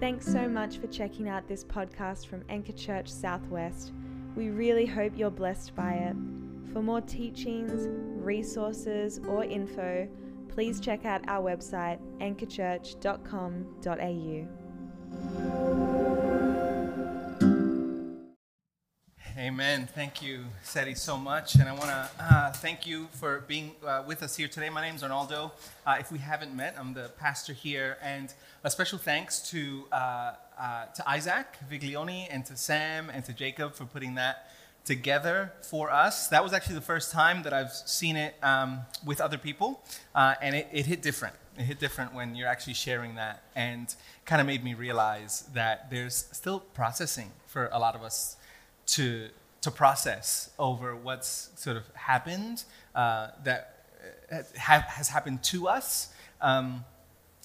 Thanks so much for checking out this podcast from Anchor Church Southwest. We really hope you're blessed by it. For more teachings, resources, or info, please check out our website anchorchurch.com.au. Amen. Thank you, Seti, so much. And I want to uh, thank you for being uh, with us here today. My name is Arnaldo. Uh, if we haven't met, I'm the pastor here. And a special thanks to, uh, uh, to Isaac Viglioni and to Sam and to Jacob for putting that together for us. That was actually the first time that I've seen it um, with other people, uh, and it, it hit different. It hit different when you're actually sharing that, and kind of made me realize that there's still processing for a lot of us to to process over what's sort of happened uh, that have, has happened to us. Um,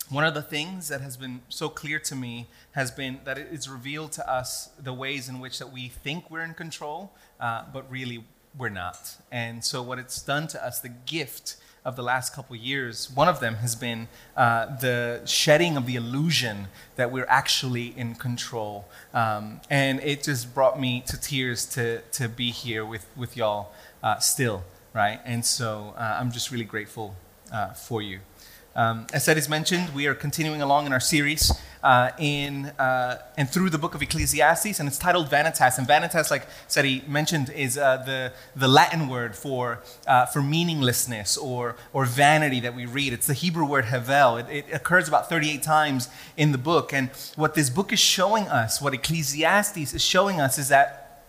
one of the things that has been so clear to me has been that it's revealed to us the ways in which that we think we're in control, uh, but really we're not. And so what it's done to us, the gift of the last couple years, one of them has been uh, the shedding of the illusion that we're actually in control. Um, and it just brought me to tears to, to be here with, with y'all uh, still, right? And so uh, I'm just really grateful uh, for you. Um, as Ed has mentioned, we are continuing along in our series uh, in uh, and through the book of Ecclesiastes, and it's titled Vanitas. And Vanitas, like Seti mentioned, is uh, the, the Latin word for, uh, for meaninglessness or, or vanity that we read. It's the Hebrew word havel. It, it occurs about 38 times in the book. And what this book is showing us, what Ecclesiastes is showing us, is that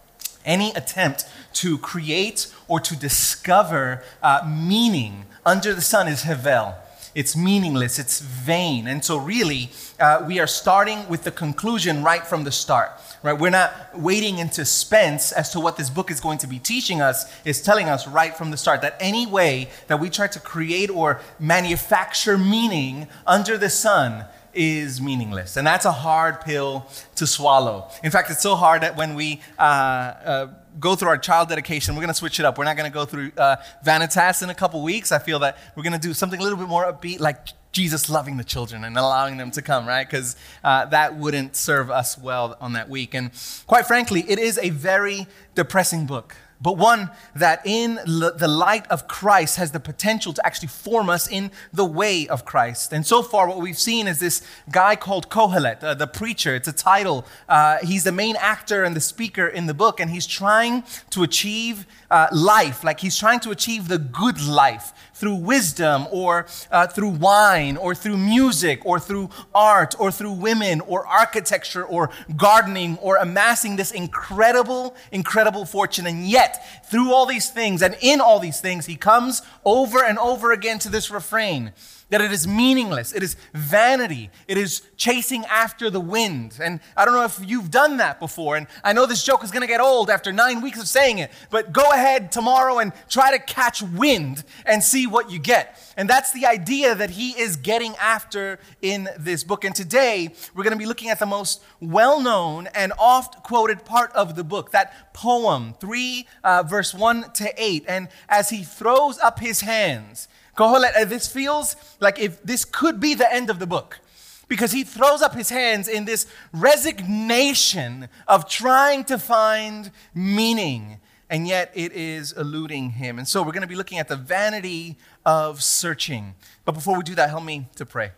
any attempt to create or to discover uh, meaning under the sun is havel it's meaningless, it's vain. And so, really, uh, we are starting with the conclusion right from the start. Right? We're not waiting in suspense as to what this book is going to be teaching us. It's telling us right from the start that any way that we try to create or manufacture meaning under the sun is meaningless. And that's a hard pill to swallow. In fact, it's so hard that when we uh, uh, go through our child dedication, we're going to switch it up. We're not going to go through uh, Vanitas in a couple weeks. I feel that we're going to do something a little bit more upbeat, like Jesus loving the children and allowing them to come, right? Because uh, that wouldn't serve us well on that week. And quite frankly, it is a very depressing book but one that in the light of Christ has the potential to actually form us in the way of Christ. And so far, what we've seen is this guy called Kohelet, uh, the preacher. It's a title. Uh, he's the main actor and the speaker in the book, and he's trying to achieve uh, life, like he's trying to achieve the good life through wisdom or uh, through wine or through music or through art or through women or architecture or gardening or amassing this incredible, incredible fortune. And yet, through all these things and in all these things, he comes over and over again to this refrain that it is meaningless, it is vanity, it is chasing after the wind. And I don't know if you've done that before, and I know this joke is gonna get old after nine weeks of saying it, but go ahead tomorrow and try to catch wind and see what you get. And that's the idea that he is getting after in this book. And today, we're gonna be looking at the most well known and oft quoted part of the book, that poem, 3 uh, verse 1 to 8. And as he throws up his hands, Kohelet, uh, this feels like if this could be the end of the book because he throws up his hands in this resignation of trying to find meaning, and yet it is eluding him. And so we're going to be looking at the vanity of searching. But before we do that, help me to pray.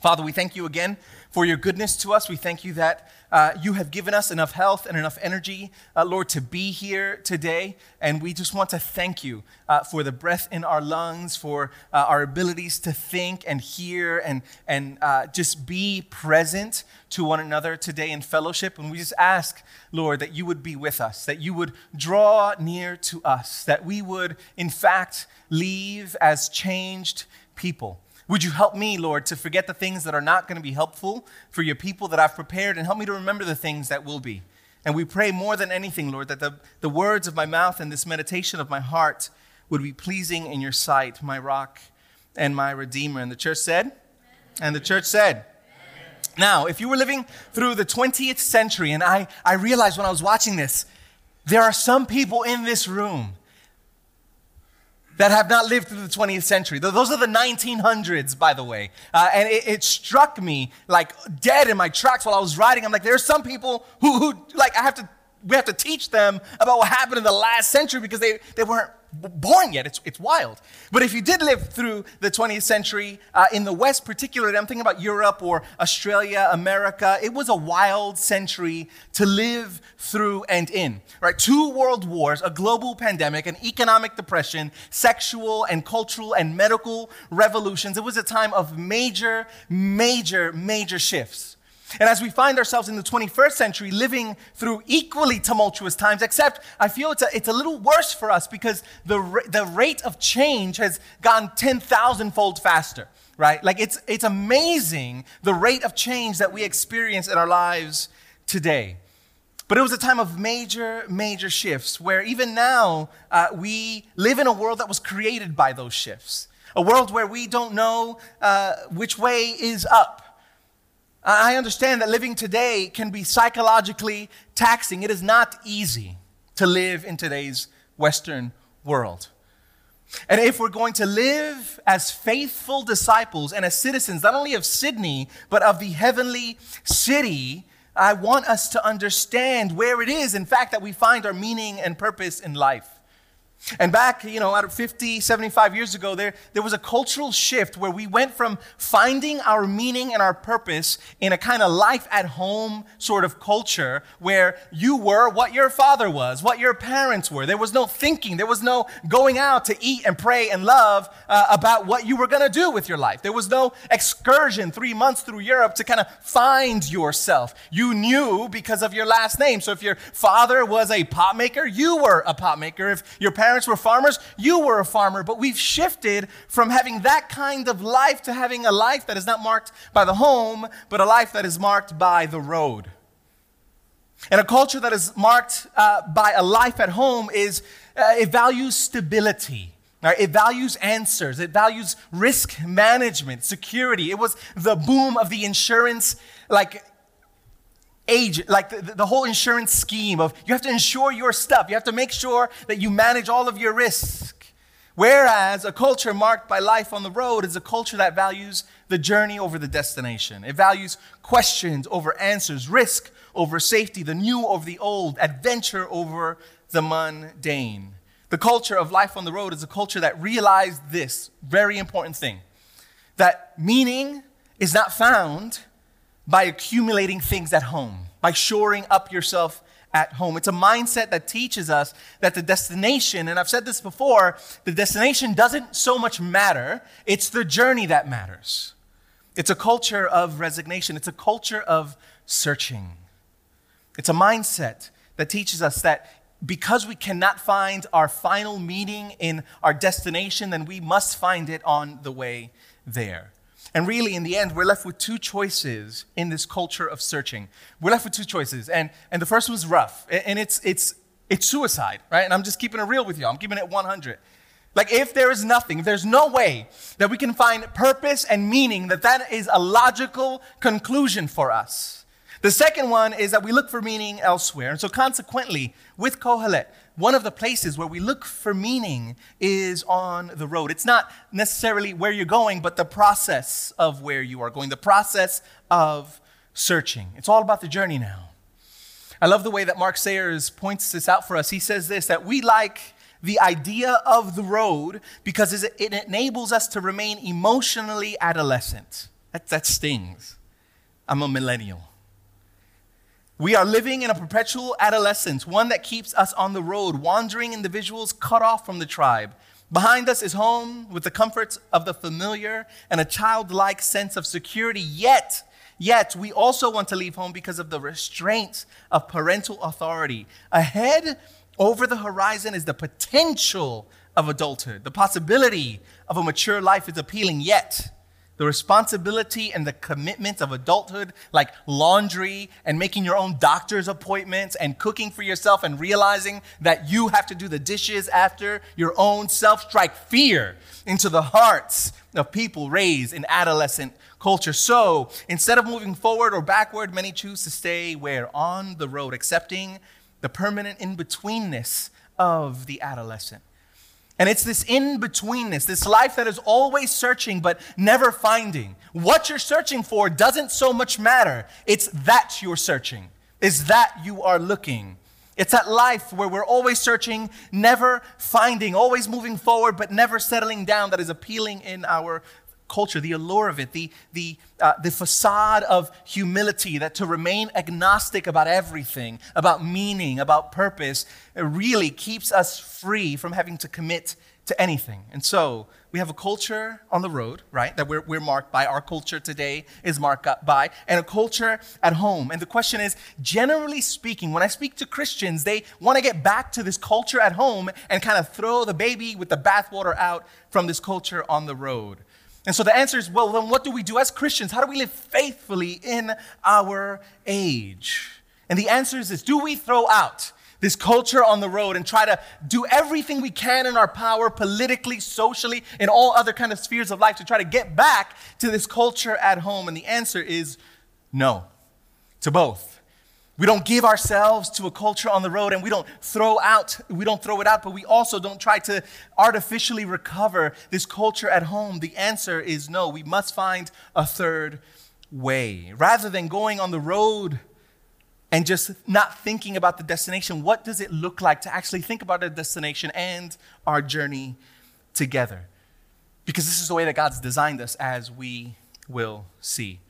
Father, we thank you again for your goodness to us. We thank you that uh, you have given us enough health and enough energy, uh, Lord, to be here today. And we just want to thank you uh, for the breath in our lungs, for uh, our abilities to think and hear and, and uh, just be present to one another today in fellowship. And we just ask, Lord, that you would be with us, that you would draw near to us, that we would, in fact, leave as changed people. Would you help me, Lord, to forget the things that are not going to be helpful for your people that I've prepared and help me to remember the things that will be? And we pray more than anything, Lord, that the, the words of my mouth and this meditation of my heart would be pleasing in your sight, my rock and my redeemer. And the church said, Amen. and the church said, Amen. now, if you were living through the 20th century, and I, I realized when I was watching this, there are some people in this room that have not lived through the 20th century. Those are the 1900s, by the way. Uh, and it, it, struck me like dead in my tracks while I was writing. I'm like, there are some people who, who like, I have to, we have to teach them about what happened in the last century because they, they weren't born yet. It's, it's wild. But if you did live through the 20th century, uh, in the West particularly, I'm thinking about Europe or Australia, America, it was a wild century to live through and in. Right? Two world wars, a global pandemic, an economic depression, sexual and cultural and medical revolutions. It was a time of major, major, major shifts. And as we find ourselves in the 21st century living through equally tumultuous times, except I feel it's a, it's a little worse for us because the, the rate of change has gone 10,000 fold faster, right? Like it's, it's amazing the rate of change that we experience in our lives today. But it was a time of major, major shifts where even now uh, we live in a world that was created by those shifts. A world where we don't know uh, which way is up I understand that living today can be psychologically taxing. It is not easy to live in today's Western world. And if we're going to live as faithful disciples and as citizens, not only of Sydney, but of the heavenly city, I want us to understand where it is, in fact, that we find our meaning and purpose in life. And back, you know, out of 50, 75 years ago, there, there was a cultural shift where we went from finding our meaning and our purpose in a kind of life at home sort of culture where you were what your father was, what your parents were. There was no thinking, there was no going out to eat and pray and love uh, about what you were going to do with your life. There was no excursion three months through Europe to kind of find yourself. You knew because of your last name. So if your father was a pot maker, you were a pot maker. If your parents parents were farmers, you were a farmer, but we've shifted from having that kind of life to having a life that is not marked by the home, but a life that is marked by the road. And a culture that is marked uh, by a life at home is, uh, it values stability. Right? It values answers. It values risk management, security. It was the boom of the insurance, like age, like the, the, whole insurance scheme of you have to insure your stuff. You have to make sure that you manage all of your risk. Whereas a culture marked by life on the road is a culture that values the journey over the destination. It values questions over answers, risk over safety, the new over the old, adventure over the mundane. The culture of life on the road is a culture that realized this very important thing that meaning is not found by accumulating things at home, by shoring up yourself at home. It's a mindset that teaches us that the destination, and I've said this before, the destination doesn't so much matter, it's the journey that matters. It's a culture of resignation, it's a culture of searching. It's a mindset that teaches us that because we cannot find our final meaning in our destination, then we must find it on the way there. And really, in the end, we're left with two choices in this culture of searching. We're left with two choices. And, and the first was rough, and it's, it's, it's suicide, right? And I'm just keeping it real with you. I'm keeping it 100. Like, if there is nothing, if there's no way that we can find purpose and meaning, that that is a logical conclusion for us. The second one is that we look for meaning elsewhere. And so, consequently, with Kohelet, one of the places where we look for meaning is on the road. It's not necessarily where you're going, but the process of where you are going, the process of searching. It's all about the journey now. I love the way that Mark Sayers points this out for us. He says this that we like the idea of the road because it enables us to remain emotionally adolescent. That, that stings. I'm a millennial. We are living in a perpetual adolescence, one that keeps us on the road, wandering individuals cut off from the tribe. Behind us is home with the comforts of the familiar and a childlike sense of security. Yet, yet, we also want to leave home because of the restraints of parental authority. Ahead, over the horizon, is the potential of adulthood. The possibility of a mature life is appealing, yet, the responsibility and the commitments of adulthood, like laundry and making your own doctor's appointments and cooking for yourself and realizing that you have to do the dishes after your own self, strike fear into the hearts of people raised in adolescent culture. So instead of moving forward or backward, many choose to stay where? On the road, accepting the permanent in betweenness of the adolescent. And it's this in betweenness, this life that is always searching but never finding. What you're searching for doesn't so much matter. It's that you're searching, is that you are looking. It's that life where we're always searching, never finding, always moving forward, but never settling down that is appealing in our culture, the allure of it, the, the, uh, the facade of humility, that to remain agnostic about everything, about meaning, about purpose, really keeps us free from having to commit to anything. And so we have a culture on the road, right, that we're, we're marked by. Our culture today is marked by, and a culture at home. And the question is generally speaking, when I speak to Christians, they want to get back to this culture at home and kind of throw the baby with the bathwater out from this culture on the road. And so the answer is well, then what do we do as Christians? How do we live faithfully in our age? And the answer is this do we throw out this culture on the road and try to do everything we can in our power, politically, socially, in all other kind of spheres of life to try to get back to this culture at home? And the answer is no to both. We don't give ourselves to a culture on the road and we don't throw out, we don't throw it out, but we also don't try to artificially recover this culture at home. The answer is no. We must find a third way. Rather than going on the road and just not thinking about the destination, what does it look like to actually think about the destination and our journey together? Because this is the way that God's designed us as we will see.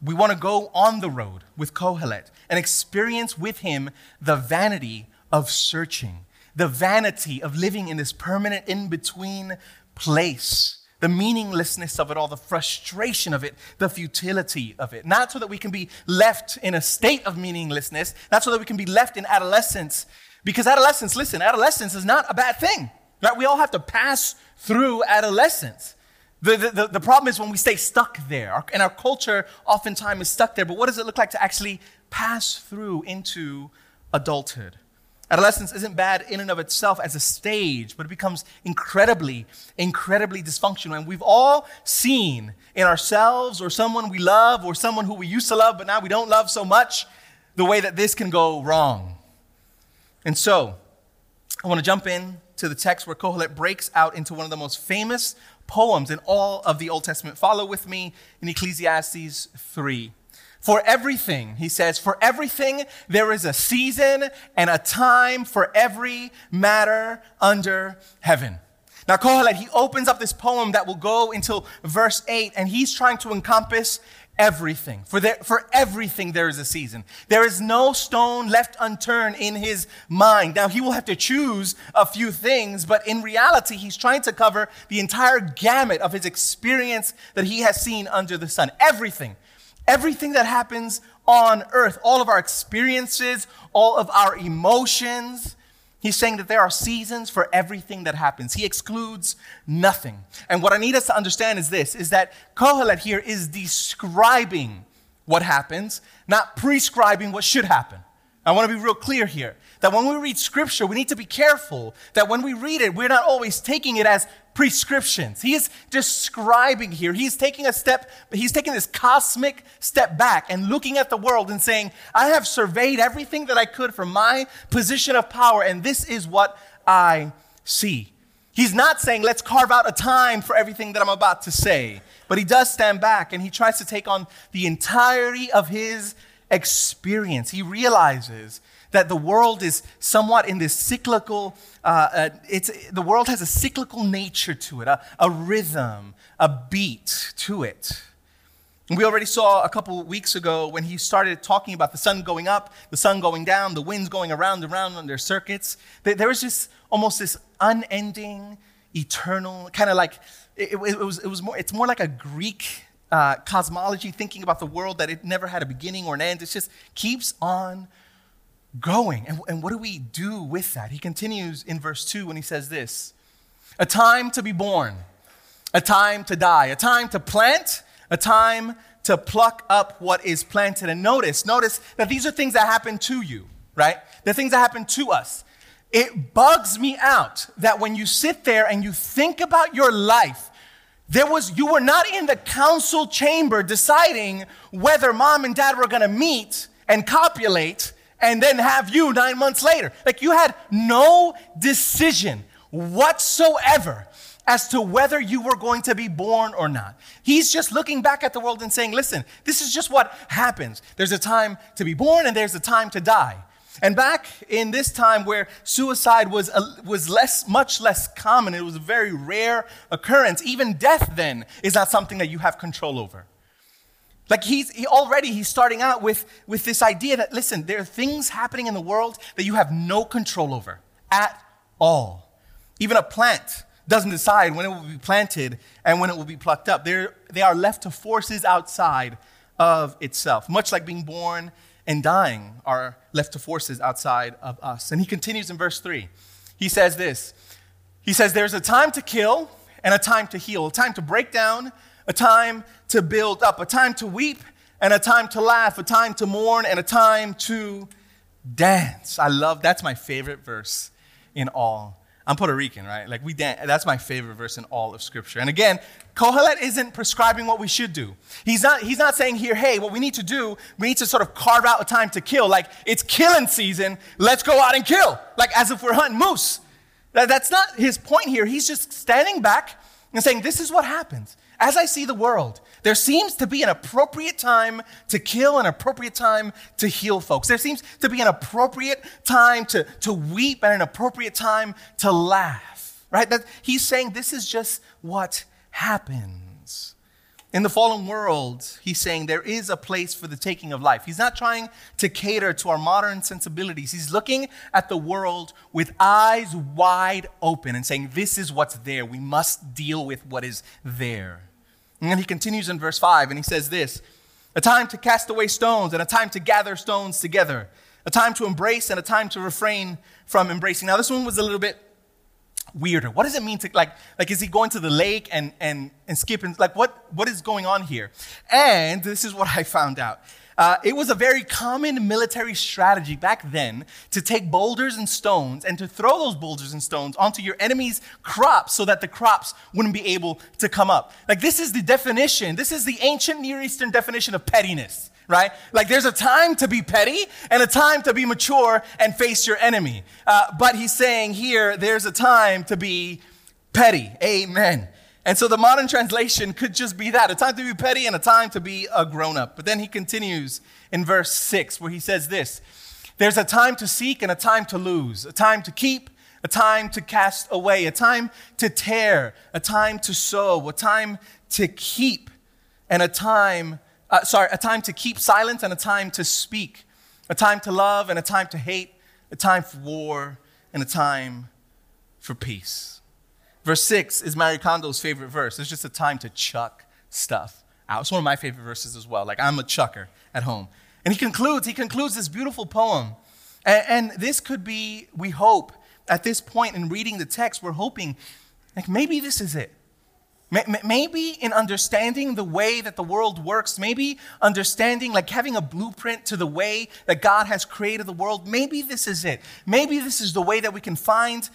We want to go on the road with Kohelet and experience with him the vanity of searching, the vanity of living in this permanent in between place, the meaninglessness of it all, the frustration of it, the futility of it. Not so that we can be left in a state of meaninglessness, not so that we can be left in adolescence. Because adolescence, listen, adolescence is not a bad thing. Right? We all have to pass through adolescence. The, the, the, problem is when we stay stuck there, and our culture oftentimes is stuck there, but what does it look like to actually pass through into adulthood? Adolescence isn't bad in and of itself as a stage, but it becomes incredibly, incredibly dysfunctional. And we've all seen in ourselves or someone we love or someone who we used to love, but now we don't love so much, the way that this can go wrong. And so, I want to jump in to the text where Kohelet breaks out into one of the most famous poems in all of the Old Testament. Follow with me in Ecclesiastes 3. For everything, he says, for everything there is a season and a time for every matter under heaven. Now, Kohelet, he opens up this poem that will go until verse 8, and he's trying to encompass everything. For, there, for everything, there is a season. There is no stone left unturned in his mind. Now, he will have to choose a few things, but in reality, he's trying to cover the entire gamut of his experience that he has seen under the sun. Everything. Everything that happens on earth, all of our experiences, all of our emotions, He's saying that there are seasons for everything that happens. He excludes nothing. And what I need us to understand is this is that Kohelet here is describing what happens, not prescribing what should happen. I want to be real clear here that when we read scripture, we need to be careful that when we read it, we're not always taking it as prescriptions. He is describing here. He's taking a step, he's taking this cosmic step back and looking at the world and saying, I have surveyed everything that I could from my position of power, and this is what I see. He's not saying, let's carve out a time for everything that I'm about to say, but he does stand back and he tries to take on the entirety of his experience. He realizes that the world is somewhat in this cyclical, uh, uh, it's, the world has a cyclical nature to it, a, a rhythm, a beat to it. We already saw a couple weeks ago when he started talking about the sun going up, the sun going down, the winds going around and around on their circuits. There was just almost this unending, eternal, kind of like, it, it, was, it was more, it's more like a Greek uh, cosmology, thinking about the world that it never had a beginning or an end. It just keeps on going. And, and what do we do with that? He continues in verse 2 when he says this A time to be born, a time to die, a time to plant, a time to pluck up what is planted. And notice, notice that these are things that happen to you, right? They're things that happen to us. It bugs me out that when you sit there and you think about your life, there was you were not in the council chamber deciding whether mom and dad were going to meet and copulate and then have you nine months later. Like you had no decision whatsoever as to whether you were going to be born or not. He's just looking back at the world and saying, listen, this is just what happens. There's a time to be born and there's a time to die. And back in this time where suicide was, a, was less, much less common, it was a very rare occurrence. Even death then is not something that you have control over. Like he's he already he's starting out with, with this idea that listen, there are things happening in the world that you have no control over at all. Even a plant doesn't decide when it will be planted and when it will be plucked up. They're, they are left to forces outside of itself, much like being born and dying are left to forces outside of us. And he continues in verse 3. He says this He says, There's a time to kill and a time to heal, a time to break down, a time to build up, a time to weep and a time to laugh, a time to mourn and a time to dance. I love that's my favorite verse in all I'm Puerto Rican, right? Like we dance. That's my favorite verse in all of Scripture. And again, Kohelet isn't prescribing what we should do. He's not. He's not saying here, hey, what we need to do, we need to sort of carve out a time to kill. Like it's killing season. Let's go out and kill. Like as if we're hunting moose. That, that's not his point here. He's just standing back and saying, this is what happens. As I see the world, there seems to be an appropriate time to kill, an appropriate time to heal folks. There seems to be an appropriate time to, to weep and an appropriate time to laugh, right? That he's saying this is just what happens. In the fallen world, he's saying there is a place for the taking of life. He's not trying to cater to our modern sensibilities. He's looking at the world with eyes wide open and saying, This is what's there. We must deal with what is there. And then he continues in verse 5 and he says this a time to cast away stones and a time to gather stones together, a time to embrace and a time to refrain from embracing. Now, this one was a little bit weirder. What does it mean to, like, like is he going to the lake and, and, and skipping? Like, what, what is going on here? And this is what I found out. Uh, it was a very common military strategy back then to take boulders and stones and to throw those boulders and stones onto your enemy's crops so that the crops wouldn't be able to come up. Like, this is the definition, this is the ancient Near Eastern definition of pettiness right? Like there's a time to be petty and a time to be mature and face your enemy. Uh, but he's saying here, there's a time to be petty. Amen. And so the modern translation could just be that a time to be petty and a time to be a grown up. But then he continues in verse 6 where he says this There's a time to seek and a time to lose, a time to keep, a time to cast away, a time to tear, a time to sow, a time to keep, and a time, uh, sorry, a time to keep silence and a time to speak, a time to love and a time to hate, a time for war and a time for peace. Verse 6 is Marie Kondo's favorite verse. It's just a time to chuck stuff out. It's one of my favorite verses as well. Like, I'm a chucker at home. And he concludes, he concludes this beautiful poem. And, and this could be, we hope, at this point in reading the text, we're hoping, like, maybe this is it. Maybe in understanding the way that the world works, maybe understanding, like having a blueprint to the way that God has created the world, maybe this is it. Maybe this is the way that we can find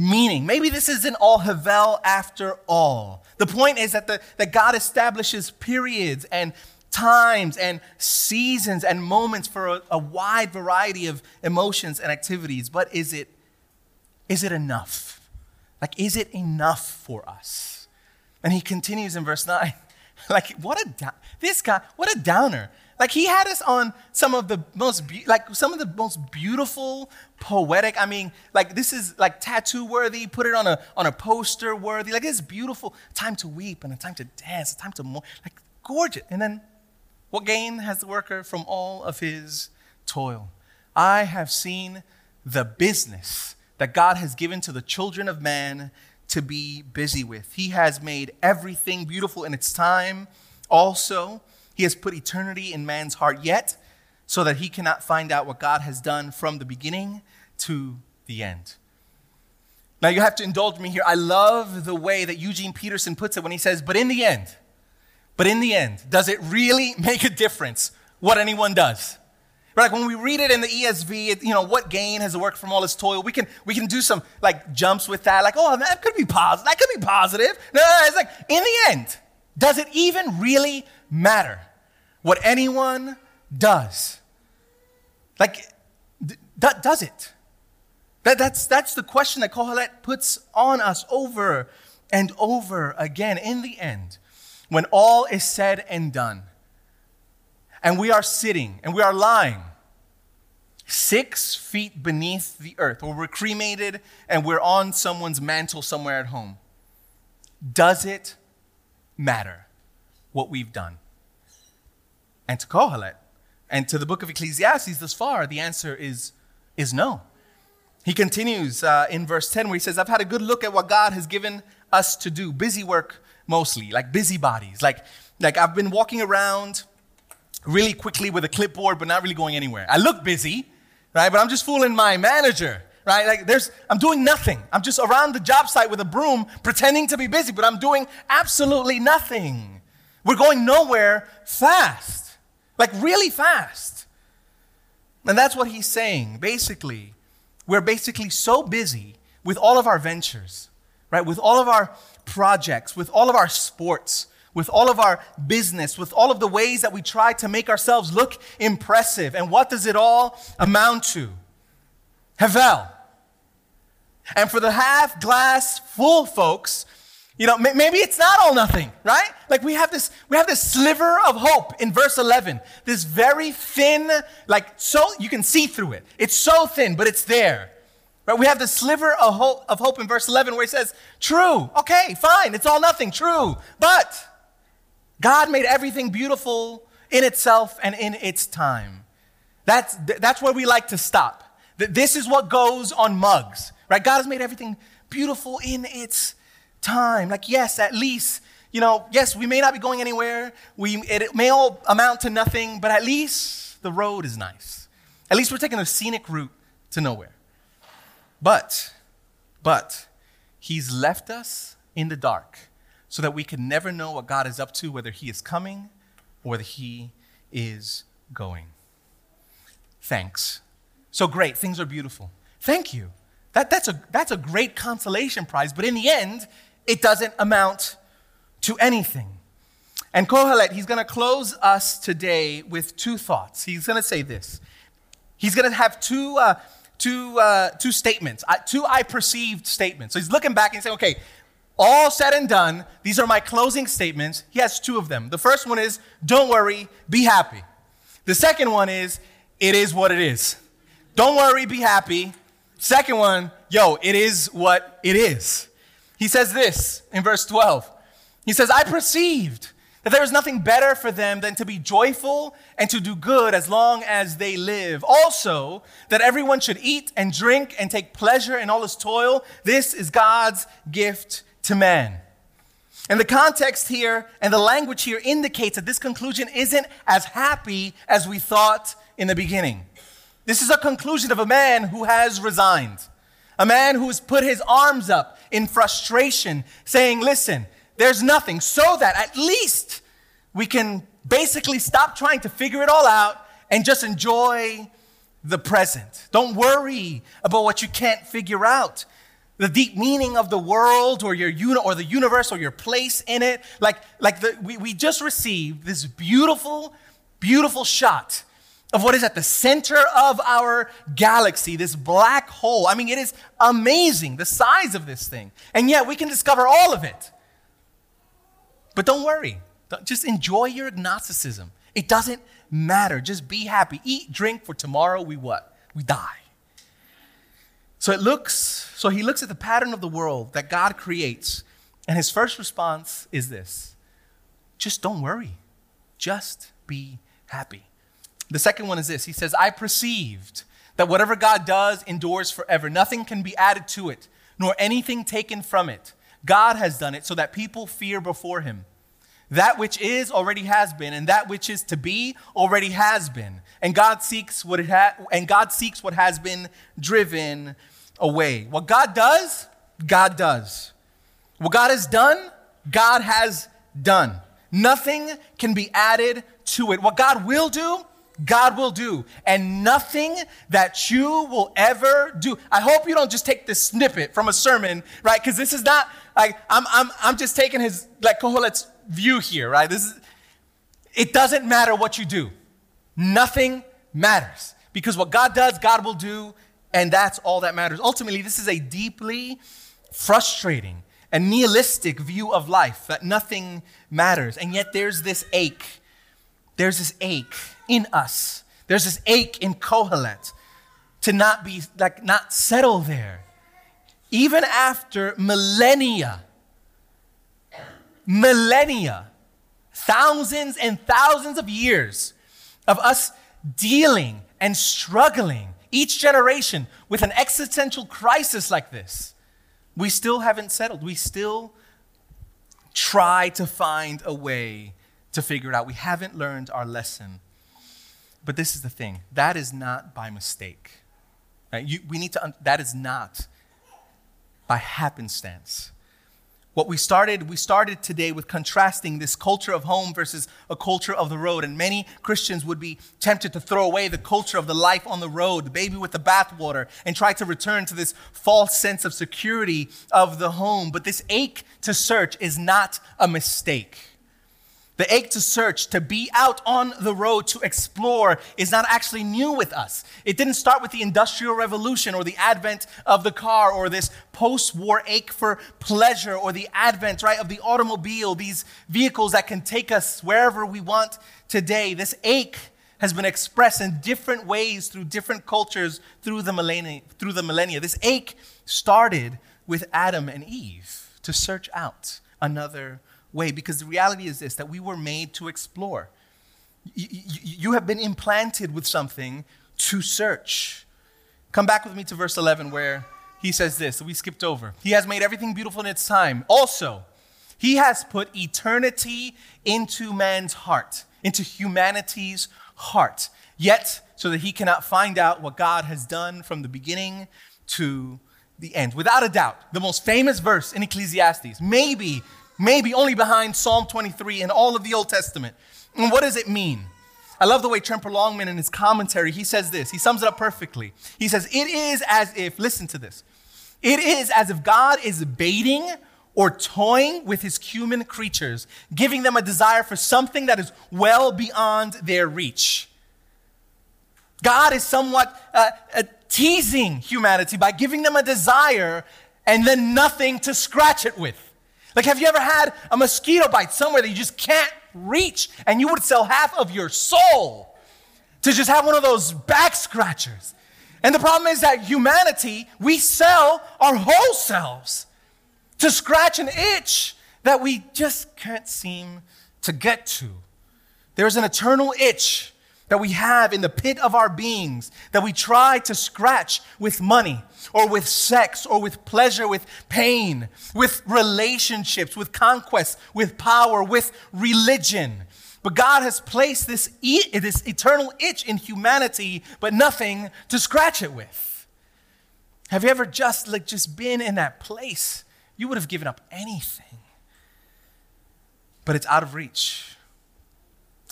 meaning. Maybe this isn't all Havel after all. The point is that, the, that God establishes periods and times and seasons and moments for a, a wide variety of emotions and activities. But is it, is it enough? Like, is it enough for us? And he continues in verse 9. Like, what a, this guy, what a downer. Like he had us on some of the most be- like some of the most beautiful poetic. I mean, like this is like tattoo worthy. Put it on a on a poster worthy. Like it's beautiful. Time to weep and a time to dance. A time to more like gorgeous. And then, what gain has the worker from all of his toil? I have seen the business that God has given to the children of man to be busy with. He has made everything beautiful in its time. Also, he has put eternity in man's heart yet, so that he cannot find out what God has done from the beginning to the end. Now, you have to indulge me here. I love the way that Eugene Peterson puts it when he says, But in the end, but in the end, does it really make a difference what anyone does? Right, like when we read it in the ESV, it, you know, what gain has it worked from all his toil? We can, we can do some like jumps with that, like, oh, that could be positive. That could be positive. No, no, it's like, in the end, does it even really matter? What anyone does. Like, d- does it? That, that's, that's the question that Kohelet puts on us over and over again. In the end, when all is said and done, and we are sitting and we are lying six feet beneath the earth, or we're cremated and we're on someone's mantle somewhere at home, does it matter what we've done? And to Kohelet and to the book of Ecclesiastes thus far, the answer is, is no. He continues uh, in verse 10 where he says, I've had a good look at what God has given us to do. Busy work mostly, like busybodies. Like, like I've been walking around really quickly with a clipboard, but not really going anywhere. I look busy, right? But I'm just fooling my manager, right? Like there's, I'm doing nothing. I'm just around the job site with a broom pretending to be busy, but I'm doing absolutely nothing. We're going nowhere fast, like really fast. And that's what he's saying. Basically, we're basically so busy with all of our ventures, right? With all of our projects, with all of our sports, with all of our business, with all of the ways that we try to make ourselves look impressive. And what does it all amount to? Havel. And for the half glass full folks, you know, maybe it's not all nothing, right? Like we have this, we have this sliver of hope in verse 11. This very thin, like so, you can see through it. It's so thin, but it's there. Right? We have the sliver of hope, of hope in verse 11 where he says, true, okay, fine, it's all nothing, true. But God made everything beautiful in itself and in its time. That's, that's where we like to stop. This is what goes on mugs, right? God has made everything beautiful in its time. Like, yes, at least, you know, yes, we may not be going anywhere. We, it, it may all amount to nothing, but at least the road is nice. At least we're taking a scenic route to nowhere. But, but, He's left us in the dark so that we can never know what God is up to, whether He is coming or whether He is going. Thanks. So great, things are beautiful. Thank you. That, that's, a, that's a great consolation prize, but in the end, it doesn't amount to anything. And Kohelet, he's going to close us today with two thoughts. He's going to say this. He's going to have two, uh, two, uh, two statements, uh, two I perceived statements. So he's looking back and saying, okay, all said and done, these are my closing statements. He has two of them. The first one is, don't worry, be happy. The second one is, it is what it is. Don't worry, be happy. Second one, yo, it is what it is. He says this in verse 12. He says, I perceived that there is nothing better for them than to be joyful and to do good as long as they live. Also, that everyone should eat and drink and take pleasure in all his toil. This is God's gift to man. And the context here and the language here indicates that this conclusion isn't as happy as we thought in the beginning. This is a conclusion of a man who has resigned, a man who has put his arms up in frustration, saying, Listen, there's nothing, so that at least we can basically stop trying to figure it all out and just enjoy the present. Don't worry about what you can't figure out the deep meaning of the world or your uni- or the universe or your place in it. Like, like the, we, we just received this beautiful, beautiful shot of what is at the center of our galaxy, this black hole. I mean, it is amazing, the size of this thing. And yet we can discover all of it. But don't worry, just enjoy your agnosticism. It doesn't matter. Just be happy. Eat, drink, for tomorrow we what? We die. So it looks, so he looks at the pattern of the world that God creates, and his first response is this just don't worry, just be happy. The second one is this He says, I perceived that whatever God does endures forever. Nothing can be added to it, nor anything taken from it. God has done it so that people fear before him. That which is already has been, and that which is to be already has been. And God seeks what it ha- and God seeks what has been driven away. What God does, God does. What God has done, God has done. Nothing can be added to it. What God will do, God will do. And nothing that you will ever do. I hope you don't just take this snippet from a sermon, right? Because this is not like I'm, I'm, I'm just taking his like Kohelet's view here, right? This is it doesn't matter what you do. Nothing matters. Because what God does, God will do And that's all that matters. Ultimately, this is a deeply frustrating and nihilistic view of life that nothing matters. And yet there's this ache. There's this ache in us. There's this ache in Kohelet to not be like not settle there. Even after millennia, millennia, thousands and thousands of years of us dealing and struggling each generation with an existential crisis like this, we still haven't settled. We still try to find a way to figure it out. We haven't learned our lesson. But this is the thing that is not by mistake. Right? You, we need to, that is not by happenstance. What we started, we started today with contrasting this culture of home versus a culture of the road. And many Christians would be tempted to throw away the culture of the life on the road, the baby with the bathwater, and try to return to this false sense of security of the home. But this ache to search is not a mistake. The ache to search, to be out on the road, to explore, is not actually new with us. It didn't start with the Industrial Revolution or the advent of the car or this post war ache for pleasure or the advent, right, of the automobile, these vehicles that can take us wherever we want today. This ache has been expressed in different ways through different cultures through the millennia. Through the millennia. This ache started with Adam and Eve to search out another way because the reality is this that we were made to explore. You, have been implanted with something to search. Come back with me to verse 11 where he says this we skipped over. He has made everything beautiful in its time. Also, he has put eternity into man's heart, into humanity's heart. Yet, so that he cannot find out what God has done from the beginning to the end. Without a doubt, the most famous verse in Ecclesiastes, maybe maybe only behind Psalm 23 and all of the Old Testament. And what does it mean? I love the way Tremper Longman in his commentary, he says this. He sums it up perfectly. He says, It is as if, listen to this, it is as if God is baiting or toying with his human creatures, giving them a desire for something that is well beyond their reach. God is somewhat uh, uh, teasing humanity by giving them a desire and then nothing to scratch it with. Like, have you ever had a mosquito bite somewhere that you just can't reach and you would sell half of your soul to just have one of those back scratchers? And the problem is that humanity, we sell our whole selves to scratch an itch that we just can't seem to get to. There's an eternal itch that we have in the pit of our beings that we try to scratch with money or with sex or with pleasure, with pain, with relationships, with conquest, with power, with religion. But God has placed this, e- this eternal itch in humanity, but nothing to scratch it with. Have you ever just like just been in that place? You would have given up anything. But it's out of reach.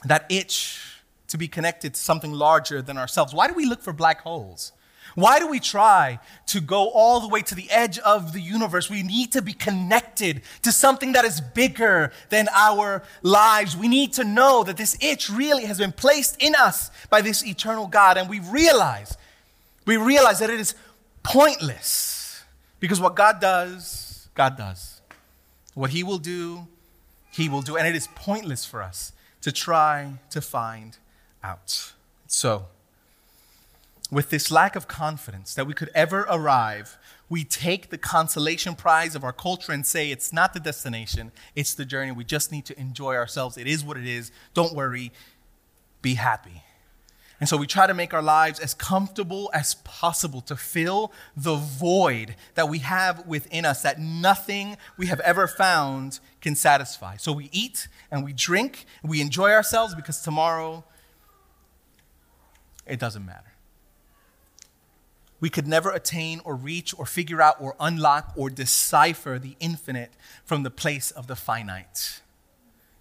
That itch to be connected to something larger than ourselves. Why do we look for black holes? Why do we try to go all the way to the edge of the universe? We need to be connected to something that is bigger than our lives. We need to know that this itch really has been placed in us by this eternal God. And we realize, we realize that it is pointless because what God does, God does. What He will do, He will do. And it is pointless for us to try to find out. So, with this lack of confidence that we could ever arrive, we take the consolation prize of our culture and say it's not the destination, it's the journey. We just need to enjoy ourselves. It is what it is. Don't worry, be happy. And so we try to make our lives as comfortable as possible to fill the void that we have within us that nothing we have ever found can satisfy. So we eat and we drink, and we enjoy ourselves because tomorrow it doesn't matter. We could never attain or reach or figure out or unlock or decipher the infinite from the place of the finite.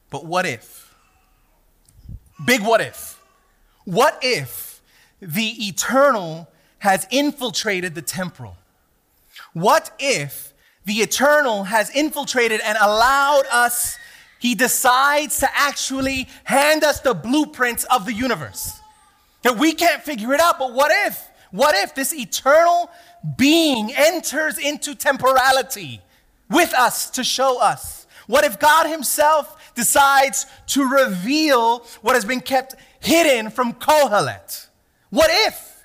But what if? Big what if? What if the eternal has infiltrated the temporal? What if the eternal has infiltrated and allowed us, he decides to actually hand us the blueprints of the universe? That we can't figure it out, but what if? What if this eternal being enters into temporality with us to show us? What if God Himself decides to reveal what has been kept hidden from Kohelet? What if?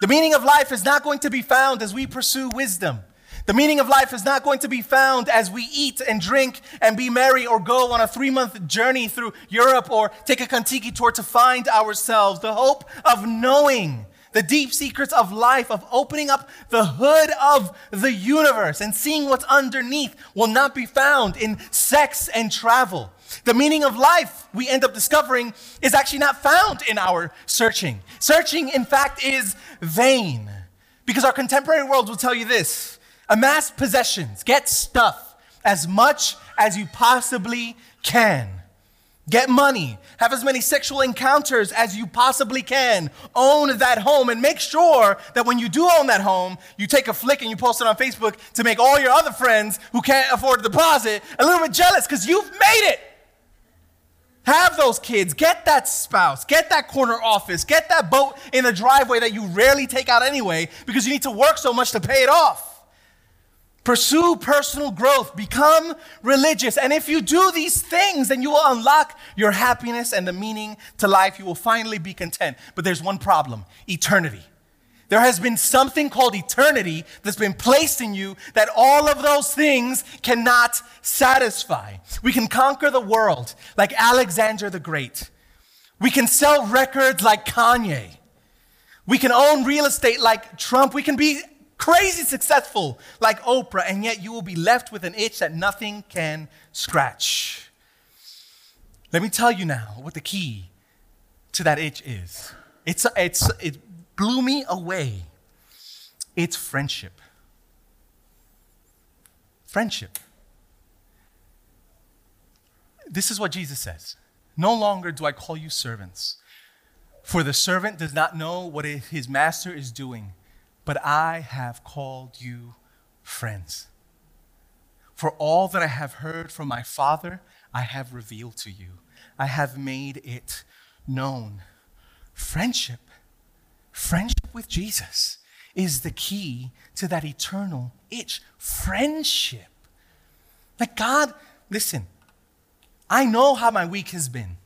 The meaning of life is not going to be found as we pursue wisdom. The meaning of life is not going to be found as we eat and drink and be merry or go on a three month journey through Europe or take a Contiki tour to find ourselves. The hope of knowing the deep secrets of life, of opening up the hood of the universe and seeing what's underneath will not be found in sex and travel. The meaning of life, we end up discovering, is actually not found in our searching. Searching, in fact, is vain. Because our contemporary world will tell you this amass possessions, get stuff as much as you possibly can. Get money. Have as many sexual encounters as you possibly can. Own that home and make sure that when you do own that home, you take a flick and you post it on Facebook to make all your other friends who can't afford the deposit a little bit jealous because you've made it. Have those kids, get that spouse, get that corner office, get that boat in the driveway that you rarely take out anyway because you need to work so much to pay it off. Pursue personal growth, become religious. And if you do these things, then you will unlock your happiness and the meaning to life. You will finally be content. But there's one problem eternity. There has been something called eternity that's been placed in you that all of those things cannot satisfy. We can conquer the world like Alexander the Great. We can sell records like Kanye. We can own real estate like Trump. We can be crazy successful like Oprah, and yet you will be left with an itch that nothing can scratch. Let me tell you now what the key to that itch is. It's, it's, it blew me away. It's friendship. Friendship. This is what Jesus says No longer do I call you servants, for the servant does not know what his master is doing but I have called you friends. For all that I have heard from my Father, I have revealed to you. I have made it known. Friendship, friendship with Jesus is the key to that eternal itch. Friendship. Like God, listen, I know how my week has been.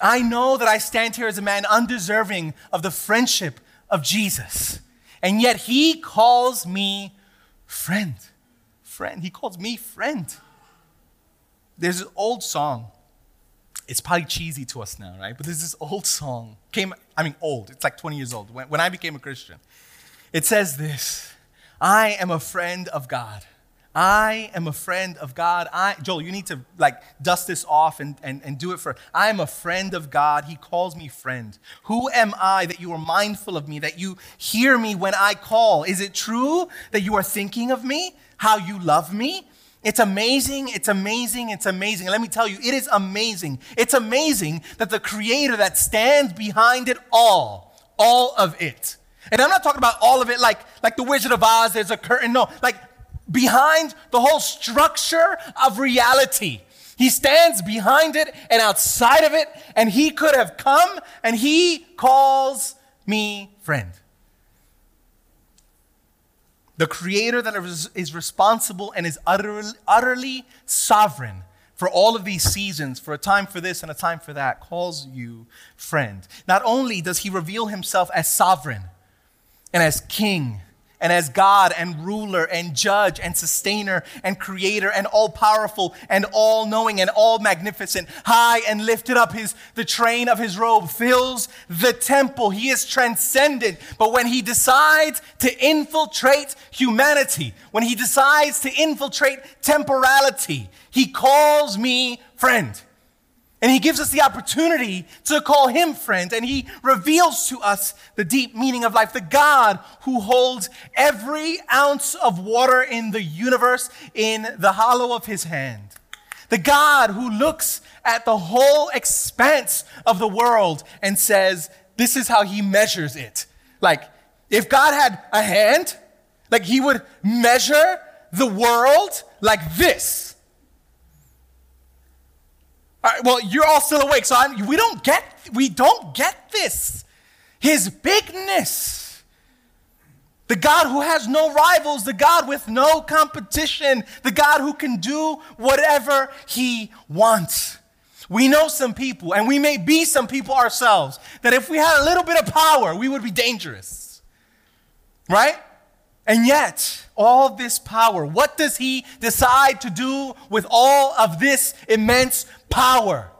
I know that I stand here as a man undeserving of the friendship of Jesus. And yet he calls me friend. Friend. He calls me friend. There's an old song. It's probably cheesy to us now, right? But there's this old song. Came, I mean, old. It's like 20 years old. When, when I became a Christian, it says this I am a friend of God. I am a friend of God. I, Joel, you need to like dust this off and, and, and do it for. I am a friend of God. He calls me friend. Who am I that you are mindful of me, that you hear me when I call? Is it true that you are thinking of me, how you love me? It's amazing, it's amazing, it's amazing. let me tell you, it is amazing. It's amazing that the creator that stands behind it all, all of it. And I'm not talking about all of it like, like the Wizard of Oz, there's a curtain. No, like behind the whole structure of reality. He stands behind it and outside of it, and he could have come and he calls me friend. The creator that is responsible and is utterly, utterly sovereign for all of these seasons, for a time for this and a time for that, calls you friend. Not only does he reveal himself as sovereign and as king and as God and ruler and judge and sustainer and creator and all powerful and all knowing and all magnificent, high and lifted up his, the train of his robe fills the temple. He is transcendent. But when he decides to infiltrate humanity, when he decides to infiltrate temporality, he calls me friend. And he gives us the opportunity to call him friend. And he reveals to us the deep meaning of life. The God who holds every ounce of water in the universe in the hollow of his hand. The God who looks at the whole expanse of the world and says, this is how he measures it. Like, if God had a hand, like he would measure the world like this well, you're all still awake, so I'm, we don't get we don't get this. His bigness The God who has no rivals, the God with no competition, the God who can do whatever he wants. We know some people, and we may be some people ourselves, that if we had a little bit of power, we would be dangerous. Right? And yet, all this power, what does he decide to do with all of this immense power?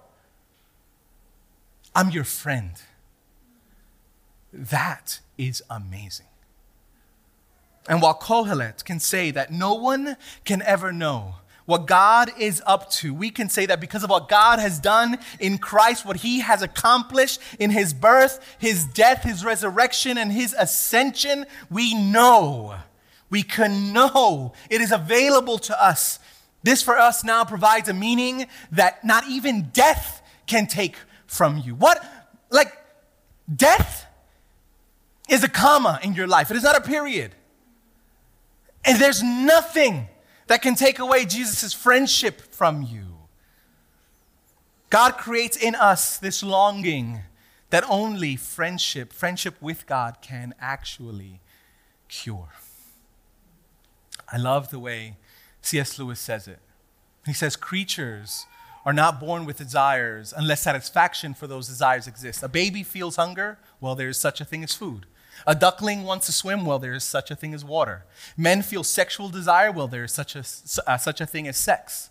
I'm your friend. That is amazing. And while Kohelet can say that no one can ever know what God is up to, we can say that because of what God has done in Christ, what he has accomplished in his birth, his death, his resurrection, and his ascension, we know. We can know. It is available to us. This for us now provides a meaning that not even death can take from you. What? Like, death is a comma in your life, it is not a period. And there's nothing that can take away Jesus' friendship from you. God creates in us this longing that only friendship, friendship with God, can actually cure. I love the way C.S. Lewis says it. He says, Creatures are not born with desires unless satisfaction for those desires exists. A baby feels hunger, well, there is such a thing as food. A duckling wants to swim, well, there is such a thing as water. Men feel sexual desire, well, there is such a, uh, such a thing as sex.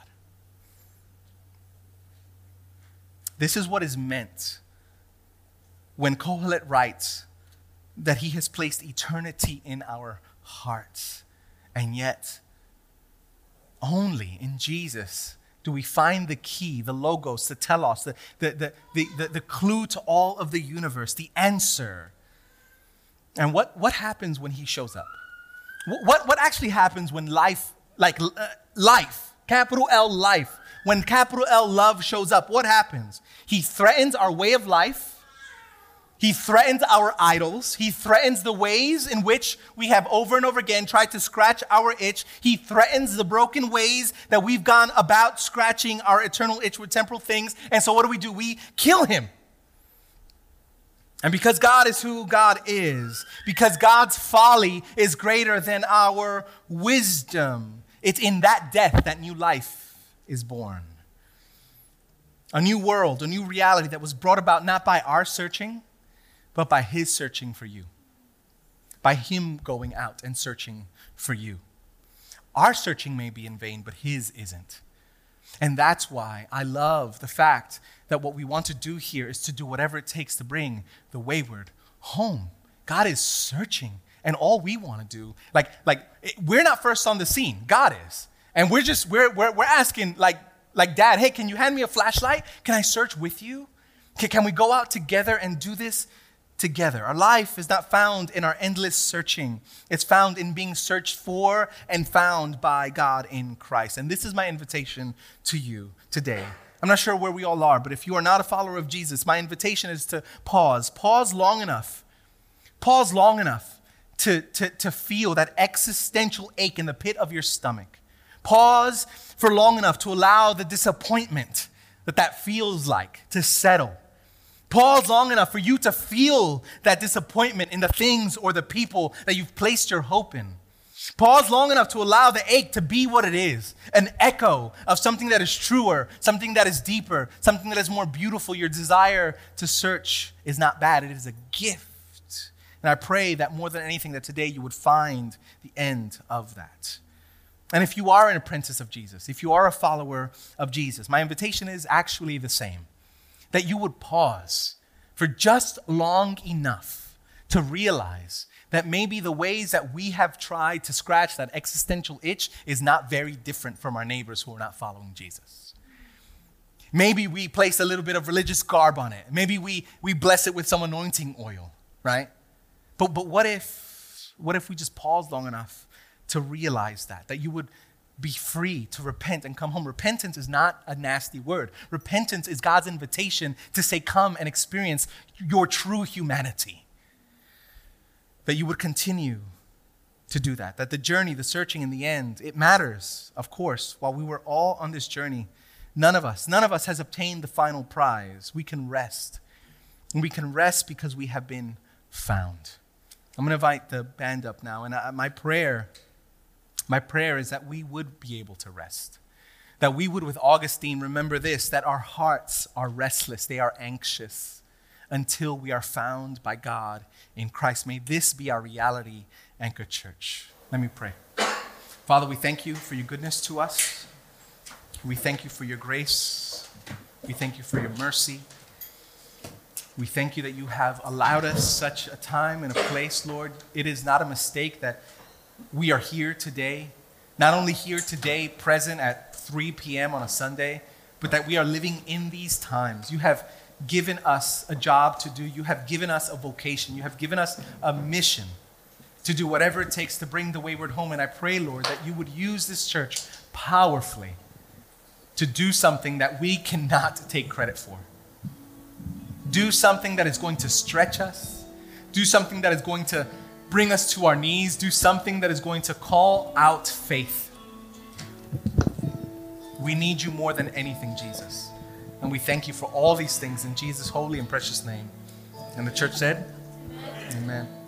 This is what is meant when Kohelet writes that he has placed eternity in our hearts. And yet, only in Jesus do we find the key, the logos, the telos, the, the, the, the, the, clue to all of the universe, the answer. And what, what happens when he shows up? What, what actually happens when life, like uh, life, capital L life, when capital L love shows up, what happens? He threatens our way of life he threatens our idols. He threatens the ways in which we have over and over again tried to scratch our itch. He threatens the broken ways that we've gone about scratching our eternal itch with temporal things. And so what do we do? We kill him. And because God is who God is, because God's folly is greater than our wisdom, it's in that death that new life is born. A new world, a new reality that was brought about not by our searching but by His searching for you, by Him going out and searching for you. Our searching may be in vain, but His isn't. And that's why I love the fact that what we want to do here is to do whatever it takes to bring the wayward home. God is searching, and all we want to do, like, like we're not first on the scene, God is. And we're just, we're, we're, we're asking, like, like, Dad, hey, can you hand me a flashlight? Can I search with you? Can, can we go out together and do this together. Our life is not found in our endless searching, it's found in being searched for and found by God in Christ. And this is my invitation to you today. I'm not sure where we all are, but if you are not a follower of Jesus, my invitation is to pause. Pause long enough. Pause long enough to, to, to feel that existential ache in the pit of your stomach. Pause for long enough to allow the disappointment that that feels like to settle Pause long enough for you to feel that disappointment in the things or the people that you've placed your hope in. Pause long enough to allow the ache to be what it is an echo of something that is truer, something that is deeper, something that is more beautiful. Your desire to search is not bad, it is a gift. And I pray that more than anything, that today you would find the end of that. And if you are an apprentice of Jesus, if you are a follower of Jesus, my invitation is actually the same that you would pause for just long enough to realize that maybe the ways that we have tried to scratch that existential itch is not very different from our neighbors who are not following Jesus. Maybe we place a little bit of religious garb on it. Maybe we, we bless it with some anointing oil, right? But, but what if what if we just pause long enough to realize that, that you would be free to repent and come home. Repentance is not a nasty word. Repentance is God's invitation to say, Come and experience your true humanity. That you would continue to do that. That the journey, the searching in the end, it matters, of course. While we were all on this journey, none of us, none of us has obtained the final prize. We can rest. And we can rest because we have been found. I'm going to invite the band up now. And I, my prayer my prayer is that we would be able to rest. That we would, with Augustine, remember this that our hearts are restless, they are anxious until we are found by God in Christ. May this be our reality, Anchor Church. Let me pray. Father, we thank you for your goodness to us. We thank you for your grace. We thank you for your mercy. We thank you that you have allowed us such a time and a place, Lord. It is not a mistake that we are here today, not only here today, present at 3 p.m. on a Sunday, but that we are living in these times. You have given us a job to do, you have given us a vocation, you have given us a mission to do whatever it takes to bring the wayward home. And I pray, Lord, that you would use this church powerfully to do something that we cannot take credit for. Do something that is going to stretch us, do something that is going to bring us to our knees, do something that is going to call out faith. We need you more than anything, Jesus. And we thank you for all these things in Jesus' holy and precious name. And the church said, Amen. Amen.